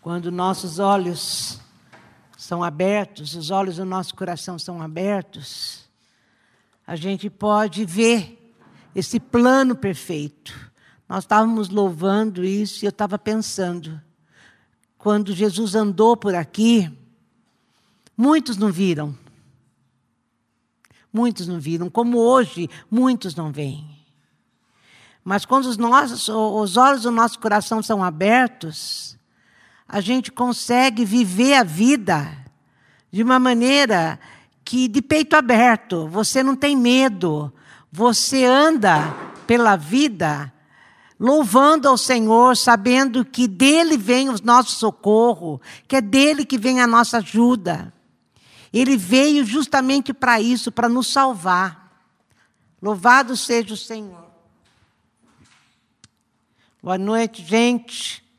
Quando nossos olhos são abertos, os olhos do nosso coração são abertos, a gente pode ver esse plano perfeito. Nós estávamos louvando isso e eu estava pensando, quando Jesus andou por aqui, muitos não viram. Muitos não viram, como hoje muitos não veem. Mas quando os, nossos, os olhos do nosso coração são abertos, a gente consegue viver a vida de uma maneira que, de peito aberto, você não tem medo, você anda pela vida louvando ao Senhor, sabendo que dele vem o nosso socorro, que é dele que vem a nossa ajuda. Ele veio justamente para isso, para nos salvar. Louvado seja o Senhor. Boa noite, gente.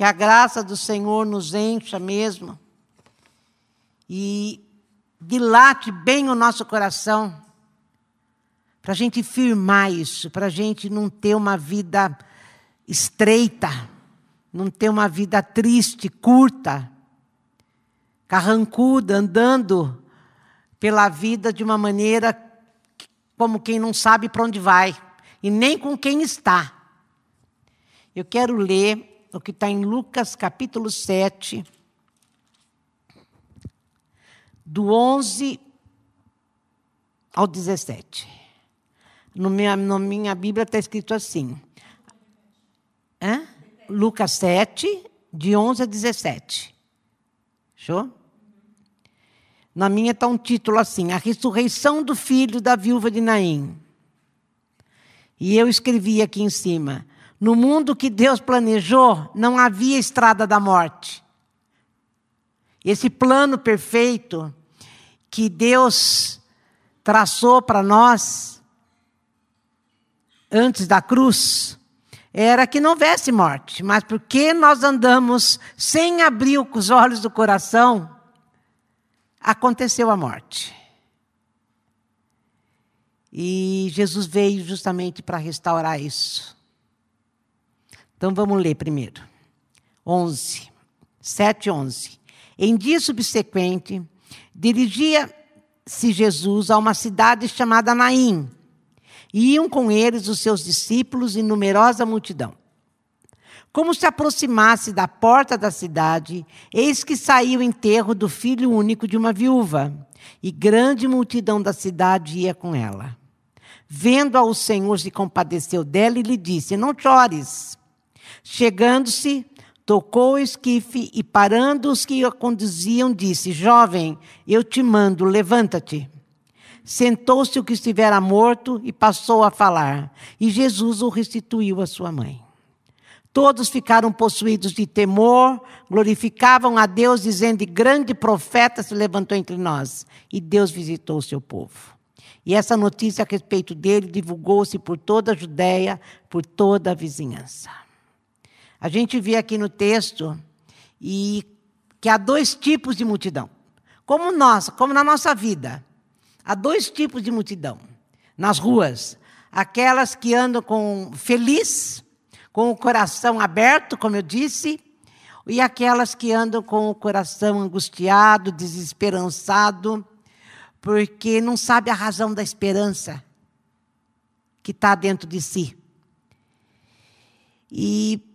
Que a graça do Senhor nos encha mesmo e dilate bem o nosso coração, para a gente firmar isso, para a gente não ter uma vida estreita, não ter uma vida triste, curta, carrancuda, andando pela vida de uma maneira como quem não sabe para onde vai e nem com quem está. Eu quero ler o que está em Lucas capítulo 7, do 11 ao 17. No minha, na minha Bíblia está escrito assim. Hã? Lucas 7, de 11 a 17. Show? Na minha está um título assim: A ressurreição do filho da viúva de Naim. E eu escrevi aqui em cima: no mundo que Deus planejou, não havia estrada da morte. Esse plano perfeito que Deus traçou para nós antes da cruz era que não houvesse morte, mas porque nós andamos sem abrir os olhos do coração, aconteceu a morte. E Jesus veio justamente para restaurar isso. Então vamos ler primeiro. 11, 7, 11. Em dia subsequente, dirigia-se Jesus a uma cidade chamada Naim. E iam com eles os seus discípulos e numerosa multidão. Como se aproximasse da porta da cidade, eis que saiu o enterro do filho único de uma viúva, e grande multidão da cidade ia com ela. Vendo-a, o Senhor se compadeceu dela e lhe disse: Não chores. Chegando-se, tocou o esquife e, parando os que a conduziam, disse: Jovem, eu te mando, levanta-te. Sentou-se o que estivera morto e passou a falar, e Jesus o restituiu à sua mãe. Todos ficaram possuídos de temor, glorificavam a Deus, dizendo: Grande profeta se levantou entre nós, e Deus visitou o seu povo. E essa notícia a respeito dele divulgou-se por toda a Judéia, por toda a vizinhança. A gente vê aqui no texto e que há dois tipos de multidão. Como nós, como na nossa vida, há dois tipos de multidão nas ruas. Aquelas que andam com feliz, com o coração aberto, como eu disse, e aquelas que andam com o coração angustiado, desesperançado, porque não sabe a razão da esperança que está dentro de si. E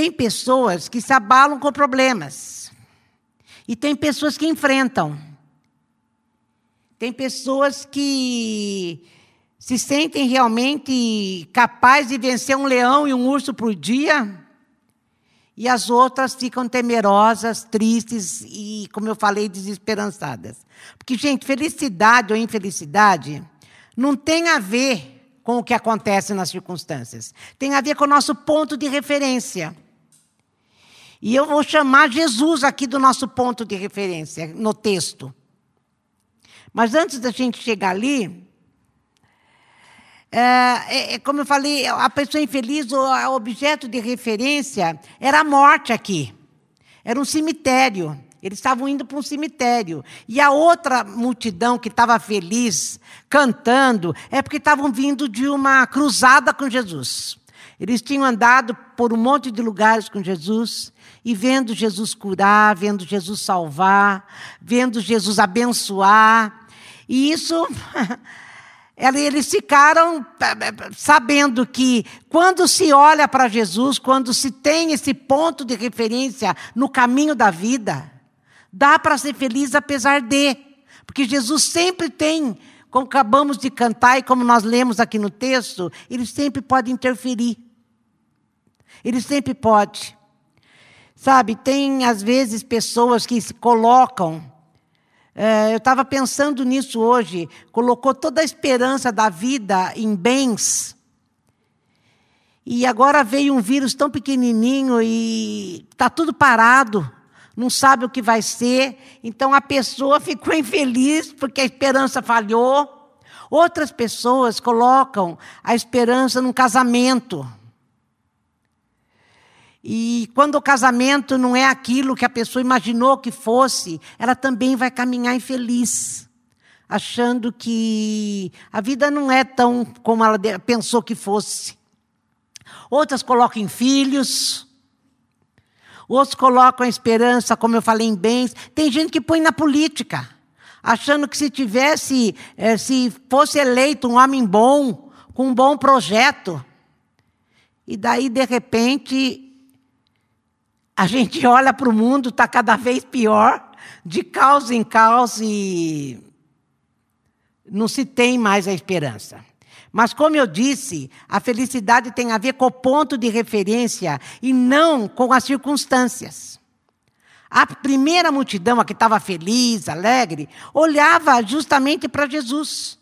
tem pessoas que se abalam com problemas. E tem pessoas que enfrentam. Tem pessoas que se sentem realmente capazes de vencer um leão e um urso por dia. E as outras ficam temerosas, tristes e, como eu falei, desesperançadas. Porque, gente, felicidade ou infelicidade não tem a ver com o que acontece nas circunstâncias. Tem a ver com o nosso ponto de referência. E eu vou chamar Jesus aqui do nosso ponto de referência no texto. Mas antes da gente chegar ali, é, é, é como eu falei, a pessoa infeliz, o objeto de referência era a morte aqui. Era um cemitério. Eles estavam indo para um cemitério. E a outra multidão que estava feliz, cantando, é porque estavam vindo de uma cruzada com Jesus. Eles tinham andado por um monte de lugares com Jesus e vendo Jesus curar, vendo Jesus salvar, vendo Jesus abençoar. E isso, eles ficaram sabendo que quando se olha para Jesus, quando se tem esse ponto de referência no caminho da vida, dá para ser feliz apesar de. Porque Jesus sempre tem como acabamos de cantar e como nós lemos aqui no texto, ele sempre pode interferir. Ele sempre pode. Sabe, tem às vezes pessoas que se colocam. É, eu estava pensando nisso hoje, colocou toda a esperança da vida em bens. E agora veio um vírus tão pequenininho e está tudo parado não sabe o que vai ser, então a pessoa ficou infeliz porque a esperança falhou. Outras pessoas colocam a esperança num casamento. E quando o casamento não é aquilo que a pessoa imaginou que fosse, ela também vai caminhar infeliz, achando que a vida não é tão como ela pensou que fosse. Outras colocam em filhos, Outros colocam a esperança, como eu falei, em bens. Tem gente que põe na política, achando que se tivesse, eh, se fosse eleito um homem bom, com um bom projeto, e daí, de repente, a gente olha para o mundo, está cada vez pior, de causa em causa, e não se tem mais a esperança. Mas, como eu disse, a felicidade tem a ver com o ponto de referência e não com as circunstâncias. A primeira multidão, a que estava feliz, alegre, olhava justamente para Jesus,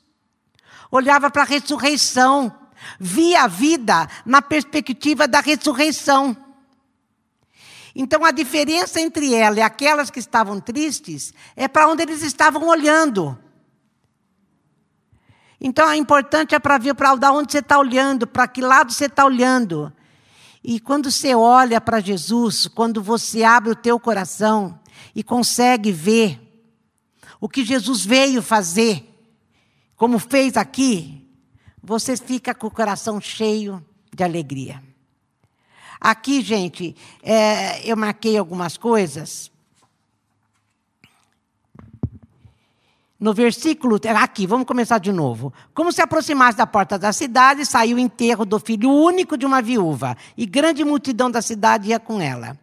olhava para a ressurreição, via a vida na perspectiva da ressurreição. Então, a diferença entre ela e aquelas que estavam tristes é para onde eles estavam olhando. Então, é importante é para ver para onde você está olhando, para que lado você está olhando. E quando você olha para Jesus, quando você abre o teu coração e consegue ver o que Jesus veio fazer, como fez aqui, você fica com o coração cheio de alegria. Aqui, gente, é, eu marquei algumas coisas No versículo, aqui, vamos começar de novo. Como se aproximasse da porta da cidade, saiu o enterro do filho único de uma viúva, e grande multidão da cidade ia com ela.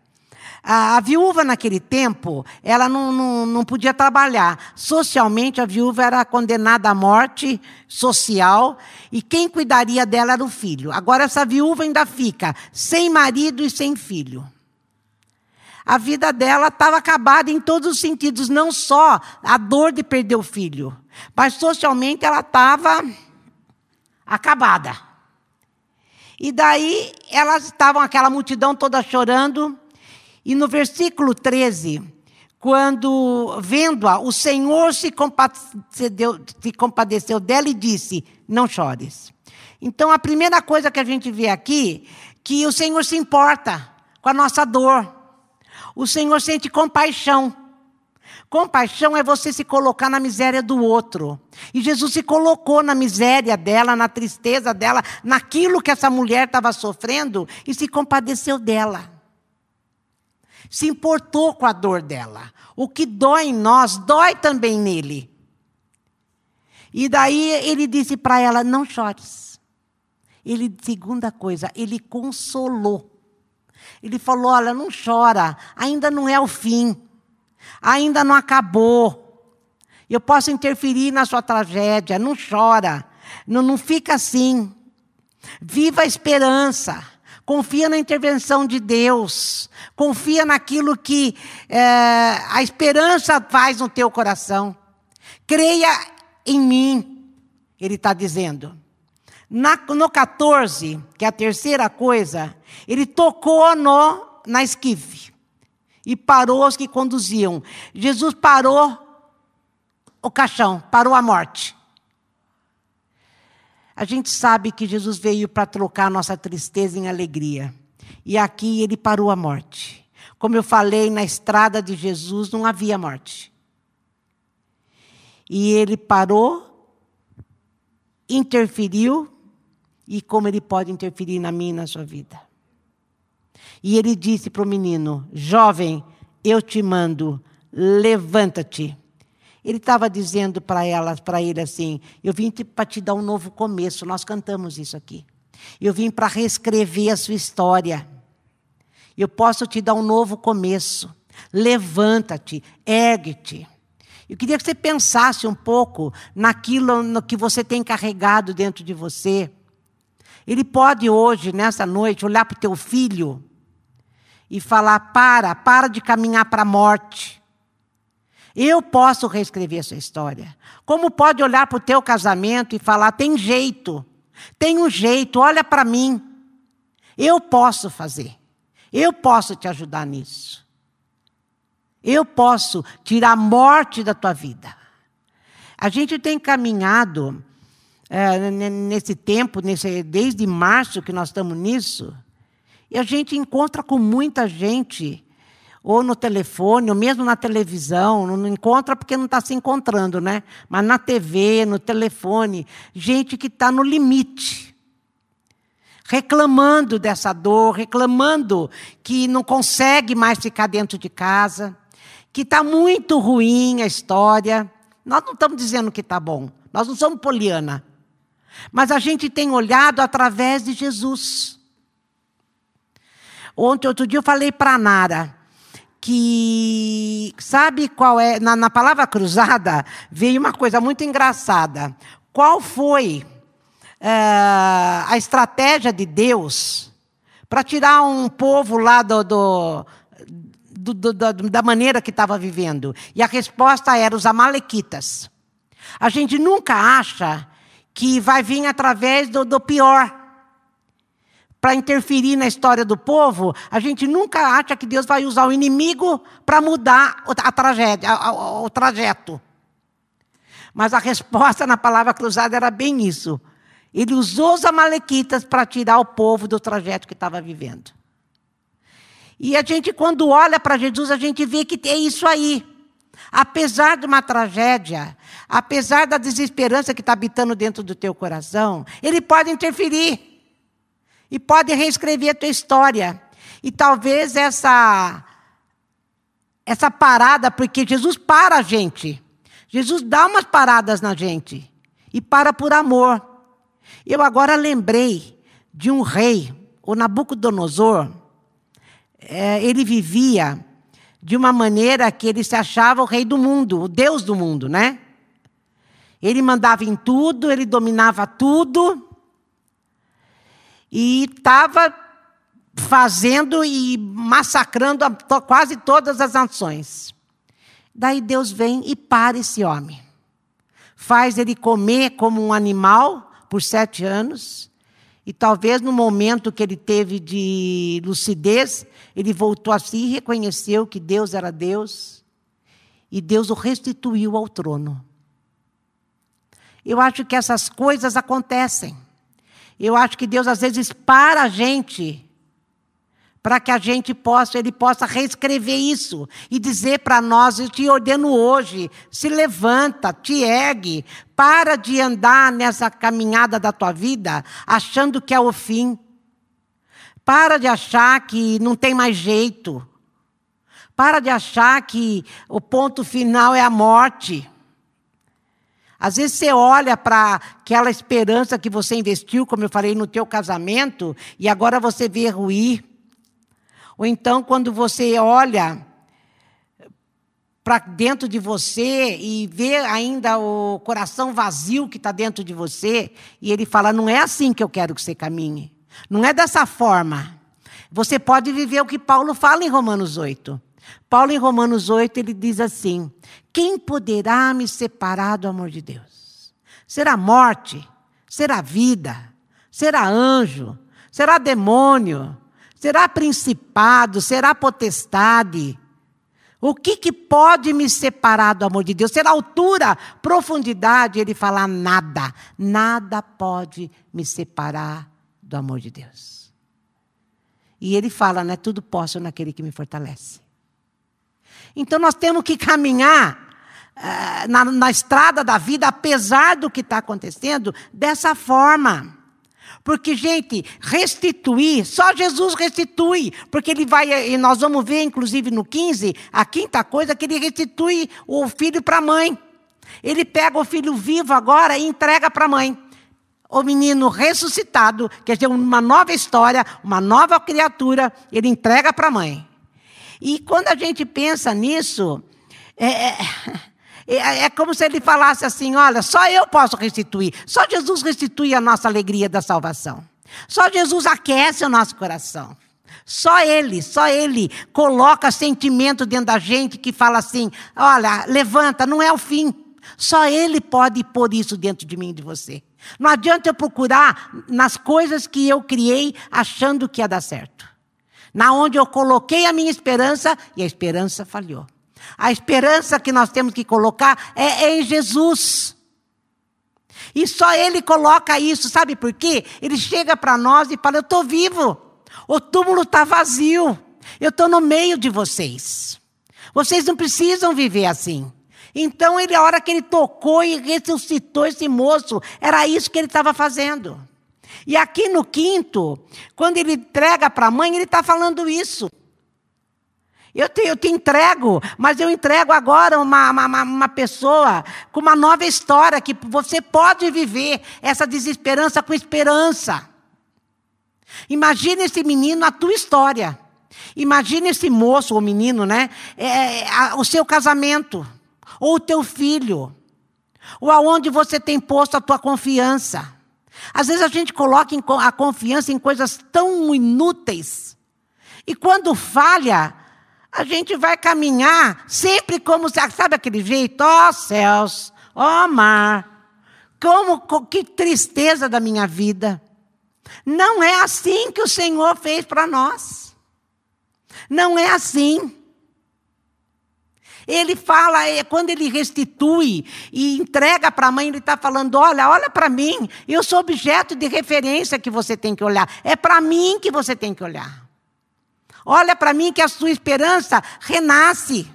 A, a viúva, naquele tempo, ela não, não, não podia trabalhar. Socialmente, a viúva era condenada à morte social, e quem cuidaria dela era o filho. Agora, essa viúva ainda fica sem marido e sem filho a vida dela estava acabada em todos os sentidos, não só a dor de perder o filho, mas socialmente ela estava acabada. E daí elas estavam, aquela multidão toda chorando, e no versículo 13, quando vendo-a, o Senhor se compadeceu, se compadeceu dela e disse: Não chores. Então a primeira coisa que a gente vê aqui, que o Senhor se importa com a nossa dor. O Senhor sente compaixão. Compaixão é você se colocar na miséria do outro. E Jesus se colocou na miséria dela, na tristeza dela, naquilo que essa mulher estava sofrendo e se compadeceu dela. Se importou com a dor dela. O que dói em nós, dói também nele. E daí ele disse para ela: Não chores. Ele, segunda coisa, ele consolou. Ele falou: Olha, não chora, ainda não é o fim, ainda não acabou. Eu posso interferir na sua tragédia, não chora, não, não fica assim. Viva a esperança, confia na intervenção de Deus, confia naquilo que é, a esperança faz no teu coração. Creia em mim, ele está dizendo. Na, no 14, que é a terceira coisa, ele tocou no, na esquife e parou os que conduziam. Jesus parou o caixão, parou a morte. A gente sabe que Jesus veio para trocar nossa tristeza em alegria. E aqui ele parou a morte. Como eu falei, na estrada de Jesus não havia morte. E ele parou, interferiu e como ele pode interferir na minha e na sua vida. E ele disse para o menino: Jovem, eu te mando, levanta-te. Ele estava dizendo para ela, para ele assim: Eu vim para te dar um novo começo. Nós cantamos isso aqui. Eu vim para reescrever a sua história. Eu posso te dar um novo começo. Levanta-te, ergue-te. Eu queria que você pensasse um pouco naquilo no que você tem carregado dentro de você. Ele pode hoje, nessa noite, olhar para o teu filho e falar: para, para de caminhar para a morte. Eu posso reescrever essa história. Como pode olhar para o teu casamento e falar: tem jeito, tem um jeito, olha para mim. Eu posso fazer. Eu posso te ajudar nisso. Eu posso tirar a morte da tua vida. A gente tem caminhado é, nesse tempo, nesse, desde março que nós estamos nisso, e a gente encontra com muita gente, ou no telefone, ou mesmo na televisão, não encontra porque não está se encontrando, né? Mas na TV, no telefone, gente que está no limite reclamando dessa dor, reclamando que não consegue mais ficar dentro de casa, que está muito ruim a história. Nós não estamos dizendo que está bom, nós não somos poliana. Mas a gente tem olhado através de Jesus. Ontem, outro dia, eu falei para a Nara que sabe qual é na, na, palavra cruzada veio uma coisa muito engraçada. Qual foi uh, a estratégia de Deus para tirar um povo lá do, do, do, do da maneira que estava vivendo? E a resposta era os amalequitas. A gente nunca acha que vai vir através do, do pior. Para interferir na história do povo, a gente nunca acha que Deus vai usar o inimigo para mudar a tragédia, o trajeto. Mas a resposta na palavra cruzada era bem isso. Ele usou os amalequitas para tirar o povo do trajeto que estava vivendo. E a gente, quando olha para Jesus, a gente vê que é isso aí. Apesar de uma tragédia, apesar da desesperança que está habitando dentro do teu coração, ele pode interferir e pode reescrever a tua história. E talvez essa essa parada, porque Jesus para a gente. Jesus dá umas paradas na gente e para por amor. Eu agora lembrei de um rei, o Nabucodonosor. É, ele vivia de uma maneira que ele se achava o rei do mundo, o Deus do mundo, né? Ele mandava em tudo, ele dominava tudo. E estava fazendo e massacrando quase todas as nações. Daí Deus vem e para esse homem. Faz ele comer como um animal por sete anos. E talvez no momento que ele teve de lucidez, ele voltou a si e reconheceu que Deus era Deus. E Deus o restituiu ao trono. Eu acho que essas coisas acontecem. Eu acho que Deus às vezes para a gente para que a gente possa, ele possa reescrever isso e dizer para nós, eu te ordeno hoje, se levanta, te ergue, para de andar nessa caminhada da tua vida achando que é o fim. Para de achar que não tem mais jeito. Para de achar que o ponto final é a morte. Às vezes você olha para aquela esperança que você investiu, como eu falei, no teu casamento, e agora você vê ruir. Ou então, quando você olha para dentro de você e vê ainda o coração vazio que está dentro de você, e ele fala: não é assim que eu quero que você caminhe. Não é dessa forma. Você pode viver o que Paulo fala em Romanos 8. Paulo, em Romanos 8, ele diz assim: Quem poderá me separar do amor de Deus? Será morte? Será vida? Será anjo? Será demônio? Será principado? Será potestade? O que, que pode me separar do amor de Deus? Será altura, profundidade? Ele fala nada. Nada pode me separar do amor de Deus. E ele fala, né? Tudo posso naquele que me fortalece. Então nós temos que caminhar uh, na, na estrada da vida, apesar do que está acontecendo, dessa forma. Porque, gente, restituir, só Jesus restitui. Porque ele vai, e nós vamos ver, inclusive no 15, a quinta coisa, que ele restitui o filho para a mãe. Ele pega o filho vivo agora e entrega para a mãe. O menino ressuscitado, quer dizer, uma nova história, uma nova criatura, ele entrega para a mãe. E quando a gente pensa nisso, é, é, é, é, como se ele falasse assim: olha, só eu posso restituir. Só Jesus restitui a nossa alegria da salvação. Só Jesus aquece o nosso coração. Só Ele, só Ele coloca sentimento dentro da gente que fala assim: olha, levanta, não é o fim. Só Ele pode pôr isso dentro de mim e de você. Não adianta eu procurar nas coisas que eu criei achando que ia dar certo. Na onde eu coloquei a minha esperança e a esperança falhou. A esperança que nós temos que colocar é, em Jesus. E só Ele coloca isso, sabe por quê? Ele chega para nós e fala: Eu estou vivo, o túmulo está vazio, eu estou no meio de vocês. Vocês não precisam viver assim. Então, ele, a hora que ele tocou e ressuscitou esse moço, era isso que ele estava fazendo. E aqui no quinto, quando ele entrega para a mãe, ele está falando isso. Eu te, eu te entrego, mas eu entrego agora uma, uma, uma pessoa com uma nova história, que você pode viver essa desesperança com esperança. Imagine esse menino, a tua história. Imagine esse moço ou menino, né? É, é, o seu casamento, ou o teu filho, ou aonde você tem posto a tua confiança. Às vezes a gente coloca a confiança em coisas tão inúteis. E quando falha, a gente vai caminhar sempre como, sabe aquele jeito? Ó oh, céus, ó oh, mar, como, que tristeza da minha vida. Não é assim que o Senhor fez para nós. Não é assim. Ele fala, é, quando ele restitui e entrega para a mãe, ele está falando: olha, olha para mim, eu sou objeto de referência que você tem que olhar. É para mim que você tem que olhar. Olha para mim que a sua esperança renasce.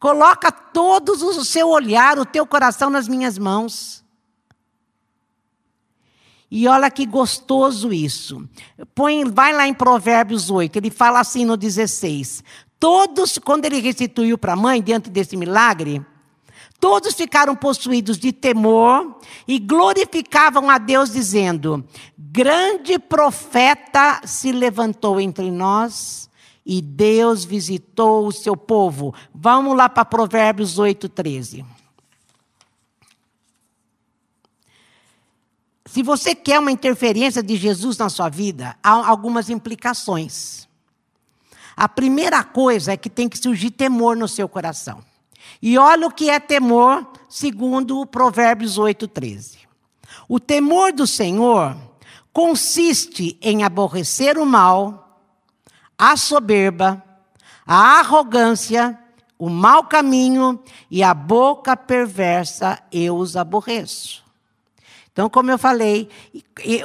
Coloca todos o seu olhar, o teu coração nas minhas mãos. E olha que gostoso isso. Põe, vai lá em Provérbios 8, ele fala assim no 16: Todos, quando ele restituiu para a mãe, diante desse milagre, Todos ficaram possuídos de temor e glorificavam a Deus, dizendo: Grande profeta se levantou entre nós e Deus visitou o seu povo. Vamos lá para Provérbios 8, 13. Se você quer uma interferência de Jesus na sua vida, há algumas implicações. A primeira coisa é que tem que surgir temor no seu coração. E olha o que é temor, segundo Provérbios 8,13. O temor do Senhor consiste em aborrecer o mal, a soberba, a arrogância, o mau caminho e a boca perversa eu os aborreço. Então, como eu falei,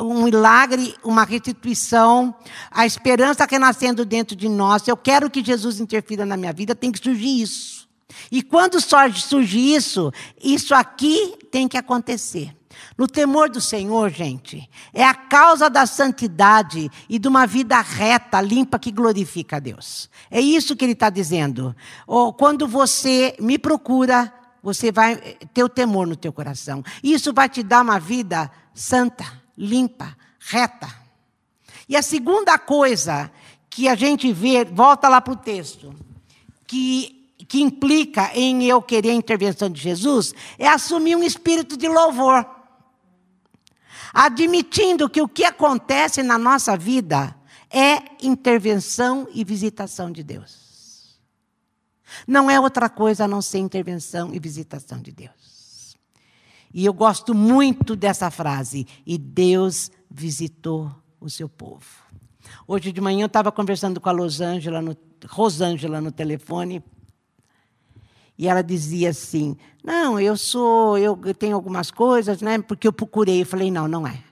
um milagre, uma restituição, a esperança renascendo dentro de nós. Eu quero que Jesus interfira na minha vida, tem que surgir isso. E quando surge isso, isso aqui tem que acontecer. No temor do Senhor, gente, é a causa da santidade e de uma vida reta, limpa, que glorifica a Deus. É isso que ele está dizendo. Ou quando você me procura, você vai ter o temor no teu coração. Isso vai te dar uma vida santa, limpa, reta. E a segunda coisa que a gente vê, volta lá para o texto, que que implica em eu querer a intervenção de Jesus, é assumir um espírito de louvor. Admitindo que o que acontece na nossa vida é intervenção e visitação de Deus. Não é outra coisa a não ser intervenção e visitação de Deus. E eu gosto muito dessa frase. E Deus visitou o seu povo. Hoje de manhã eu estava conversando com a Rosângela no, Rosângela no telefone. E ela dizia assim: Não, eu sou, eu tenho algumas coisas, né? Porque eu procurei. Eu falei: Não, não é.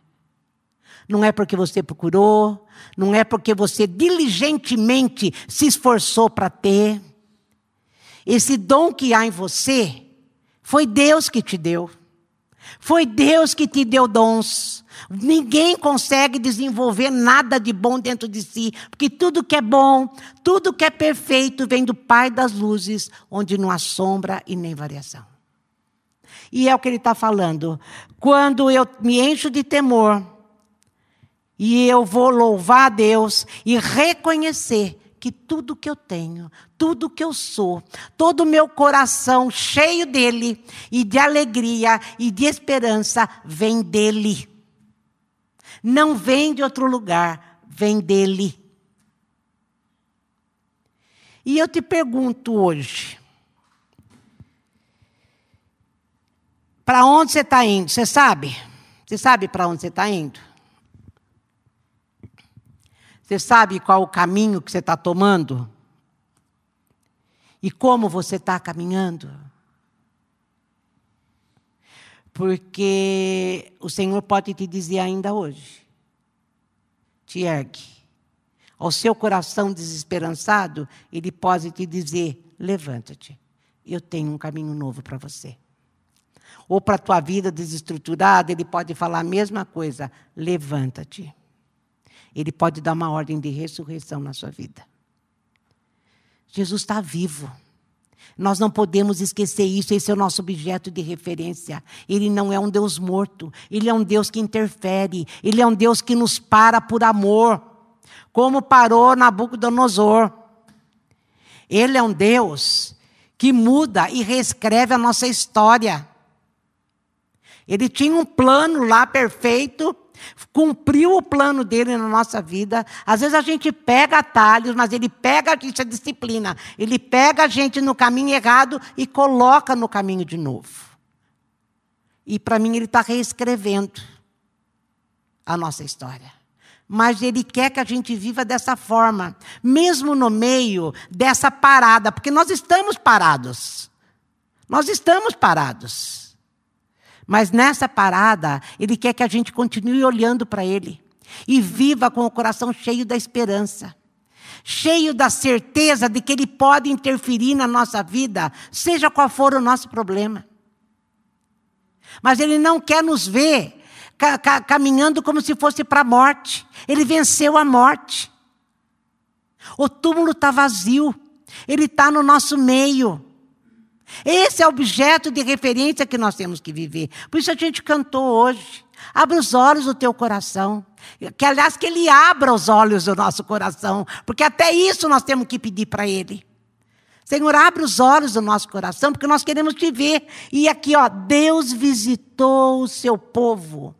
Não é porque você procurou, não é porque você diligentemente se esforçou para ter. Esse dom que há em você foi Deus que te deu. Foi Deus que te deu dons. Ninguém consegue desenvolver nada de bom dentro de si, porque tudo que é bom, tudo que é perfeito vem do Pai das luzes, onde não há sombra e nem variação. E é o que ele está falando. Quando eu me encho de temor, e eu vou louvar a Deus e reconhecer que tudo que eu tenho, tudo que eu sou, todo o meu coração cheio dele e de alegria e de esperança vem dele. Não vem de outro lugar, vem dele. E eu te pergunto hoje: para onde você está indo? Você sabe? Você sabe para onde você está indo? Você sabe qual o caminho que você está tomando? E como você está caminhando? Porque o Senhor pode te dizer ainda hoje: te ergue. Ao seu coração desesperançado, Ele pode te dizer: levanta-te, eu tenho um caminho novo para você. Ou para a tua vida desestruturada, Ele pode falar a mesma coisa: levanta-te. Ele pode dar uma ordem de ressurreição na sua vida. Jesus está vivo. Nós não podemos esquecer isso, esse é o nosso objeto de referência. Ele não é um Deus morto, ele é um Deus que interfere, ele é um Deus que nos para por amor, como parou Nabucodonosor. Ele é um Deus que muda e reescreve a nossa história. Ele tinha um plano lá perfeito cumpriu o plano dele na nossa vida. Às vezes a gente pega atalhos, mas ele pega a gente a disciplina. Ele pega a gente no caminho errado e coloca no caminho de novo. E para mim ele está reescrevendo a nossa história. Mas ele quer que a gente viva dessa forma, mesmo no meio dessa parada, porque nós estamos parados. Nós estamos parados. Mas nessa parada, Ele quer que a gente continue olhando para Ele e viva com o coração cheio da esperança, cheio da certeza de que Ele pode interferir na nossa vida, seja qual for o nosso problema. Mas Ele não quer nos ver ca ca caminhando como se fosse para a morte. Ele venceu a morte. O túmulo está vazio, Ele está no nosso meio. Esse é o objeto de referência que nós temos que viver. Por isso a gente cantou hoje. Abra os olhos do teu coração. Que, aliás, que Ele abra os olhos do nosso coração. Porque até isso nós temos que pedir para Ele. Senhor, abre os olhos do nosso coração, porque nós queremos te ver. E aqui, ó, Deus visitou o seu povo.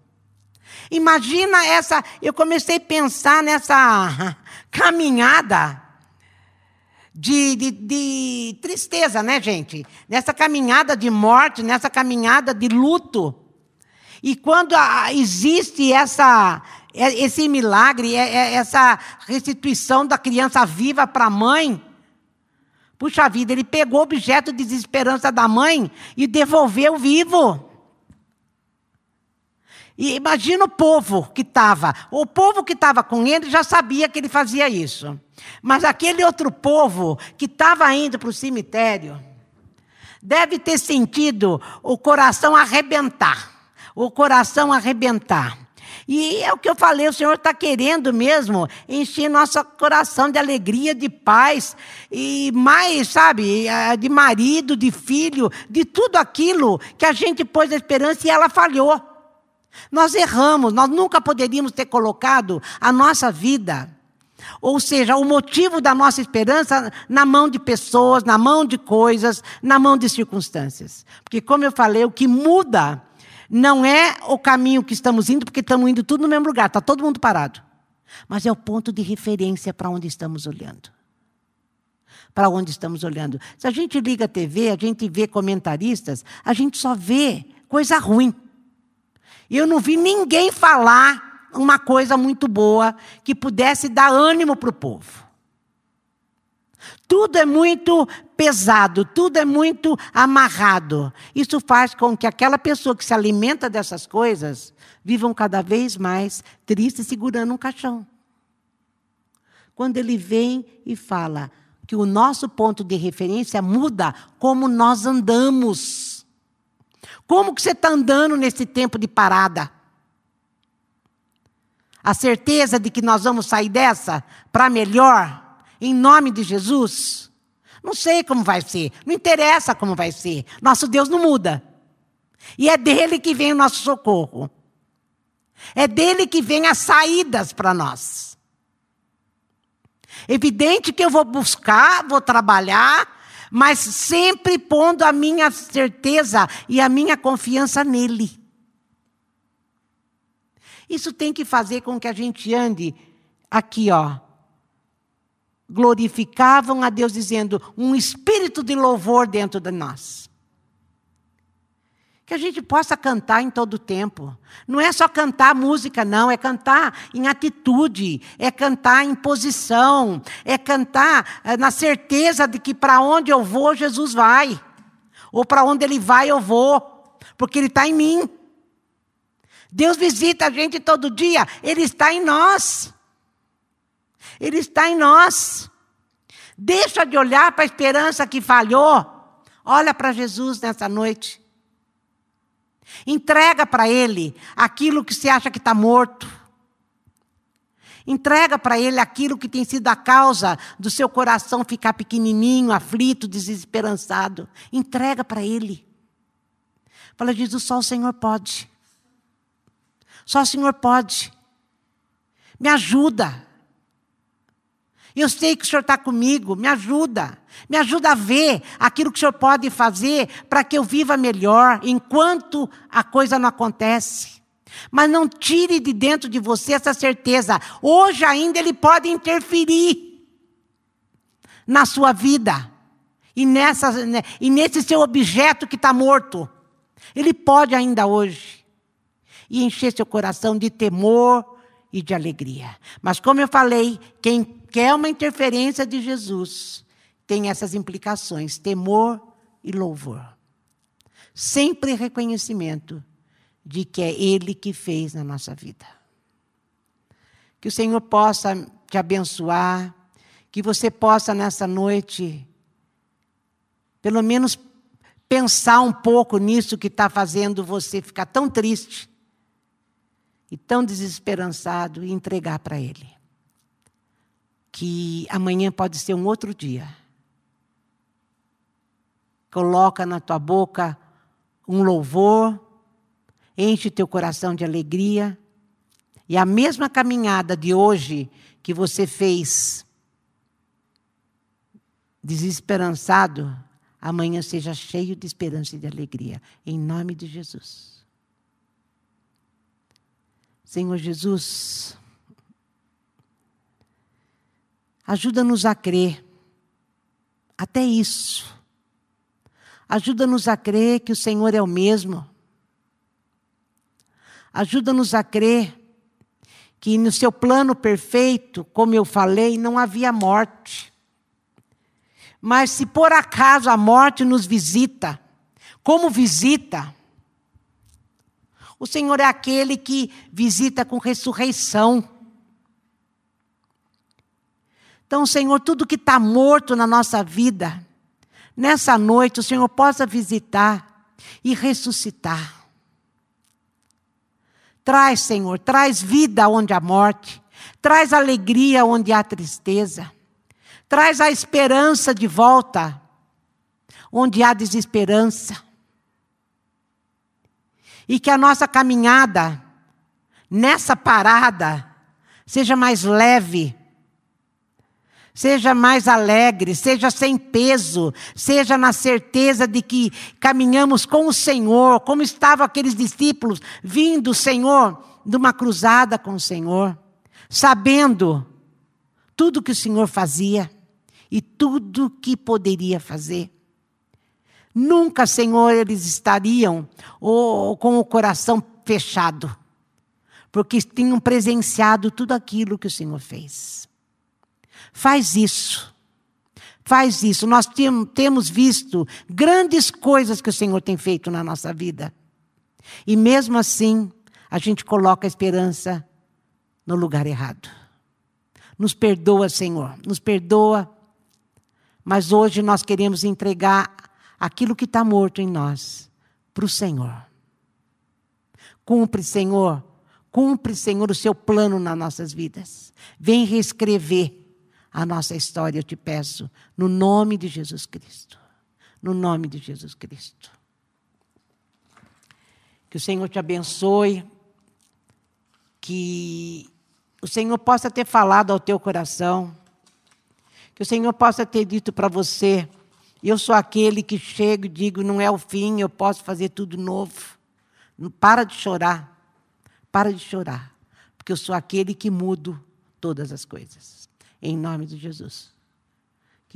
Imagina essa. Eu comecei a pensar nessa caminhada de, de, de tristeza, né, gente? Nessa caminhada de morte, nessa caminhada de luto. E quando existe essa, é, esse milagre, é, é, essa restituição da criança viva para a mãe, puxa vida, ele pegou o objeto de desesperança da mãe e devolveu vivo. E imagina o povo que estava. O povo que estava com ele já sabia que ele fazia isso. Mas aquele outro povo que estava indo para o cemitério deve ter sentido o coração arrebentar. O coração arrebentar. E é o que eu falei, o Senhor está querendo mesmo encher nosso coração de alegria, de paz, e mais, sabe, de marido, de filho, de tudo aquilo que a gente pôs a esperança e ela falhou. Nós erramos, nós nunca poderíamos ter colocado a nossa vida ou seja, o motivo da nossa esperança na mão de pessoas, na mão de coisas, na mão de circunstâncias. Porque, como eu falei, o que muda não é o caminho que estamos indo, porque estamos indo tudo no mesmo lugar, está todo mundo parado. Mas é o ponto de referência para onde estamos olhando. Para onde estamos olhando. Se a gente liga a TV, a gente vê comentaristas, a gente só vê coisa ruim. Eu não vi ninguém falar uma coisa muito boa que pudesse dar ânimo para o povo. Tudo é muito pesado, tudo é muito amarrado. Isso faz com que aquela pessoa que se alimenta dessas coisas vivam cada vez mais tristes segurando um caixão. Quando ele vem e fala que o nosso ponto de referência muda como nós andamos Como que você está andando nesse tempo de parada? A certeza de que nós vamos sair dessa para melhor, em nome de Jesus? Não sei como vai ser, não interessa como vai ser. Nosso Deus não muda. E é dele que vem o nosso socorro. É dele que vem as saídas para nós. Evidente que eu vou buscar, vou trabalhar, mas sempre pondo a minha certeza e a minha confiança nele. Isso tem que fazer com que a gente ande aqui, ó. Glorificavam a Deus dizendo um espírito de louvor dentro de nós que a gente possa cantar em todo tempo. Não é só cantar música, não, é cantar em atitude, é cantar em posição, é cantar eh, na certeza de que para onde eu vou, Jesus vai, ou para onde Ele vai, eu vou, porque Ele está em mim. Deus visita a gente todo dia, Ele está em nós. Ele está em nós. Deixa de olhar para a esperança que falhou. Olha para Jesus nessa noite. Entrega para Ele aquilo que você acha que está morto. Entrega para Ele aquilo que tem sido a causa do seu coração ficar pequenininho, aflito, desesperançado. Entrega para Ele. Fala, Jesus, só o Senhor pode. Só o Senhor pode. Me ajuda. Eu sei que o Senhor está comigo, me ajuda. Me ajuda a ver aquilo que o Senhor pode fazer para que eu viva melhor enquanto a coisa não acontece. Mas não tire de dentro de você essa certeza. Hoje ainda ele pode interferir na sua vida e, nessa, né, e nesse seu objeto que está morto. Ele pode ainda hoje. E encher seu coração de temor e de alegria. Mas como eu falei, quem quer uma interferência de Jesus tem essas implicações: temor e louvor. Sempre reconhecimento de que é Ele que fez na nossa vida. Que o Senhor possa te abençoar, que você possa nessa noite, pelo menos, pensar um pouco nisso que está fazendo você ficar tão triste e tão desesperançado e entregar para Ele. Que amanhã pode ser um outro dia coloca na tua boca um louvor, enche teu coração de alegria. E a mesma caminhada de hoje que você fez desesperançado, amanhã seja cheio de esperança e de alegria. Em nome de Jesus. Senhor Jesus, ajuda-nos a crer. Até isso Ajuda-nos a crer que o Senhor é o mesmo. Ajuda-nos a crer que no seu plano perfeito, como eu falei, não havia morte. Mas se por acaso a morte nos visita, como visita? O Senhor é aquele que visita com ressurreição. Então, Senhor, tudo que está morto na nossa vida, nessa noite o Senhor possa visitar e ressuscitar. Traz, Senhor, traz vida onde há morte, traz alegria onde há tristeza, traz a esperança de volta onde há desesperança. E que a nossa caminhada nessa parada seja mais leve, Seja mais alegre, seja sem peso, seja na certeza de que caminhamos com o Senhor, como estavam aqueles discípulos vindo, Senhor, de uma cruzada com o Senhor, sabendo tudo que o Senhor fazia e tudo que poderia fazer. Nunca, Senhor, eles estariam ou, com o coração fechado, porque tinham presenciado tudo aquilo que o Senhor fez. Faz isso. Faz isso. Nós temos visto grandes coisas que o Senhor tem feito na nossa vida. E mesmo assim, a gente coloca a esperança no lugar errado. Nos perdoa, Senhor, nos perdoa. Mas hoje nós queremos entregar aquilo que está morto em nós para o Senhor. Cumpre, Senhor, cumpre, Senhor, o seu plano nas nossas vidas. Vem reescrever a nossa história, eu te peço, no nome de Jesus Cristo. No nome de Jesus Cristo. Que o Senhor te abençoe, que o Senhor possa ter falado ao teu coração, que o Senhor possa ter dito para você: eu sou aquele que chego e digo, não é o fim, eu posso fazer tudo novo. Para de chorar, para de chorar, porque eu sou aquele que mudo todas as coisas. Em nome de Jesus.